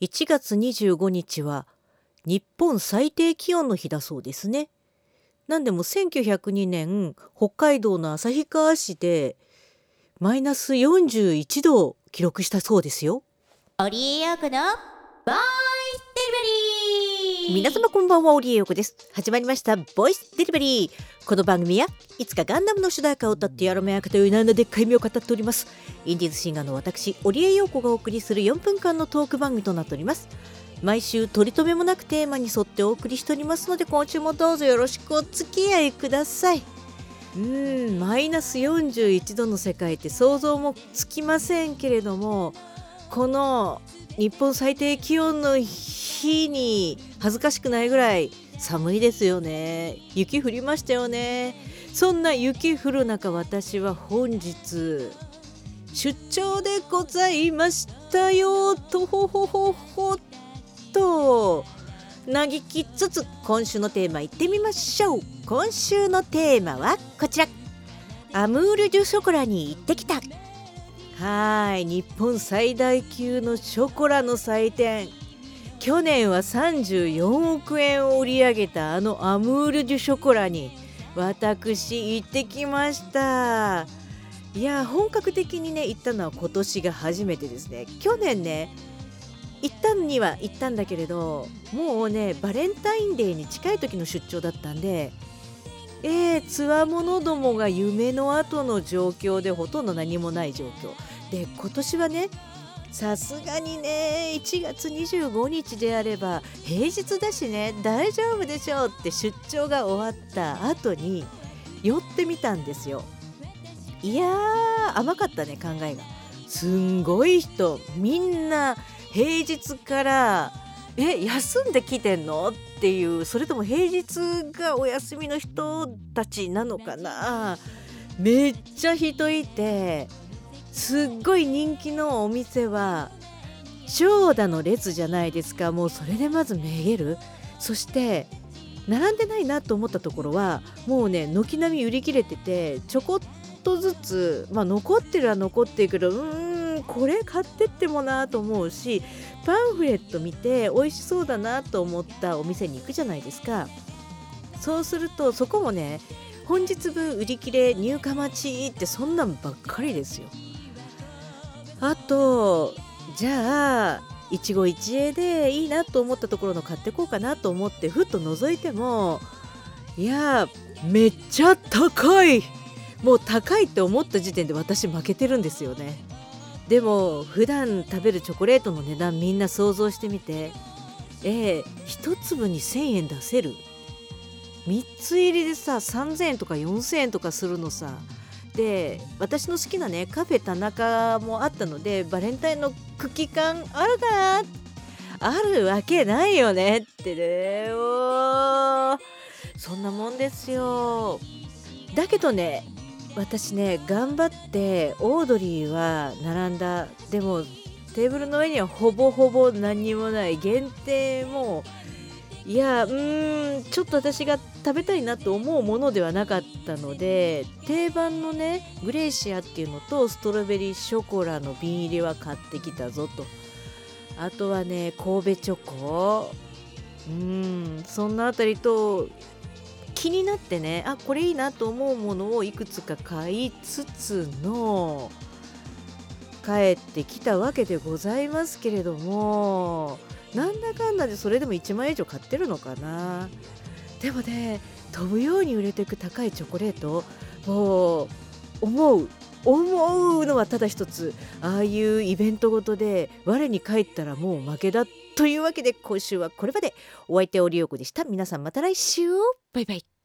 1月25日は日本最低気温の日だそうですね。なんでも1902年北海道の旭川市でマイナス41度を記録したそうですよ。オリエヨークのボイスデリバー皆様こんばんはオリエヨークです。始まりましたボイスデリバリー。この番組はいつかガンダムの主題歌を歌ってやろめやかというなんだでっかい夢を語っております。インディーズシンガーの私オリエヨコがお送りする4分間のトーク番組となっております。毎週取り留めもなくテーマに沿ってお送りしておりますので今週もどうぞよろしくお付き合いください。うんマイナス41度の世界って想像もつきませんけれどもこの日本最低気温の日に恥ずかしくないぐらい寒いですよね。雪降りましたよね。そんな雪降る中私は本日出張でございましたよ。とほほほほっと。嘆きつつ今週のテーマいってみましょう。今週のテーマはこちら。アムール・デュ・ショコラに行ってきた。はい日本最大級のショコラの祭典。去年は34億円を売り上げたあのアムール・デュ・ショコラに私行ってきました。いや本格的にね行ったのは今年が初めてですね。去年ね行ったんには行ったんだけれどもうねバレンタインデーに近い時の出張だったんでえー、つわものどもが夢の後の状況でほとんど何もない状況。で今年はねさすがにね1月25日であれば平日だしね大丈夫でしょうって出張が終わった後に寄ってみたんですよ。いやー甘かったね考えが。すんごい人。みんな平日からえ休んできてんの？っていうそれとも平日がお休みの人たちなのかな？めっちゃ人いてすっごい人気のお店は長蛇の列じゃないですか。もうそれでまずめげる。そして並んでないなと思ったところはもうね軒並み売り切れててちょこっとずつまあ残ってるは残ってるけどうんこれ買ってってもなと思うしパンフレット見て美味しそうだなと思ったお店に行くじゃないですか。そうするとそこもね本日分売り切れ入荷待ちってそんなんばっかりですよ。あとじゃあ一期一会でいいなと思ったところの買ってこうかなと思ってふっと覗いてもいやめっちゃ高い。もう高いって思った時点で私負けてるんですよね。でも普段食べるチョコレートの値段みんな想像してみて。ええ一粒に1,000円出せる。3つ入りでさ3,000円とか4,000円とかするのさ。で私の好きなねカフェ田中もあったのでバレンタインのクッキー缶あるかなあるわけないよねって。ねそんなもんですよ。だけどね私ね頑張ってオードリーは並んだ。でもテーブルの上にはほぼほぼ何にもない限定もいやうーんちょっと私が食べたいなと思うものではなかったので定番のねグレーシアっていうのとストロベリーショコラの瓶入りは買ってきたぞと。あとはね神戸チョコ。うんそんなあたりと気になってねあこれいいなと思うものをいくつか買いつつの帰ってきたわけでございますけれどもなんだかんだでそれでも1万円以上買ってるのかな。でもね飛ぶように売れていく高いチョコレートを思う思うのはただ一つああいうイベントごとで我に返ったらもう負けだというわけで今週はこれまで。お相手オリオコでした。皆さんまた来週バイバイ。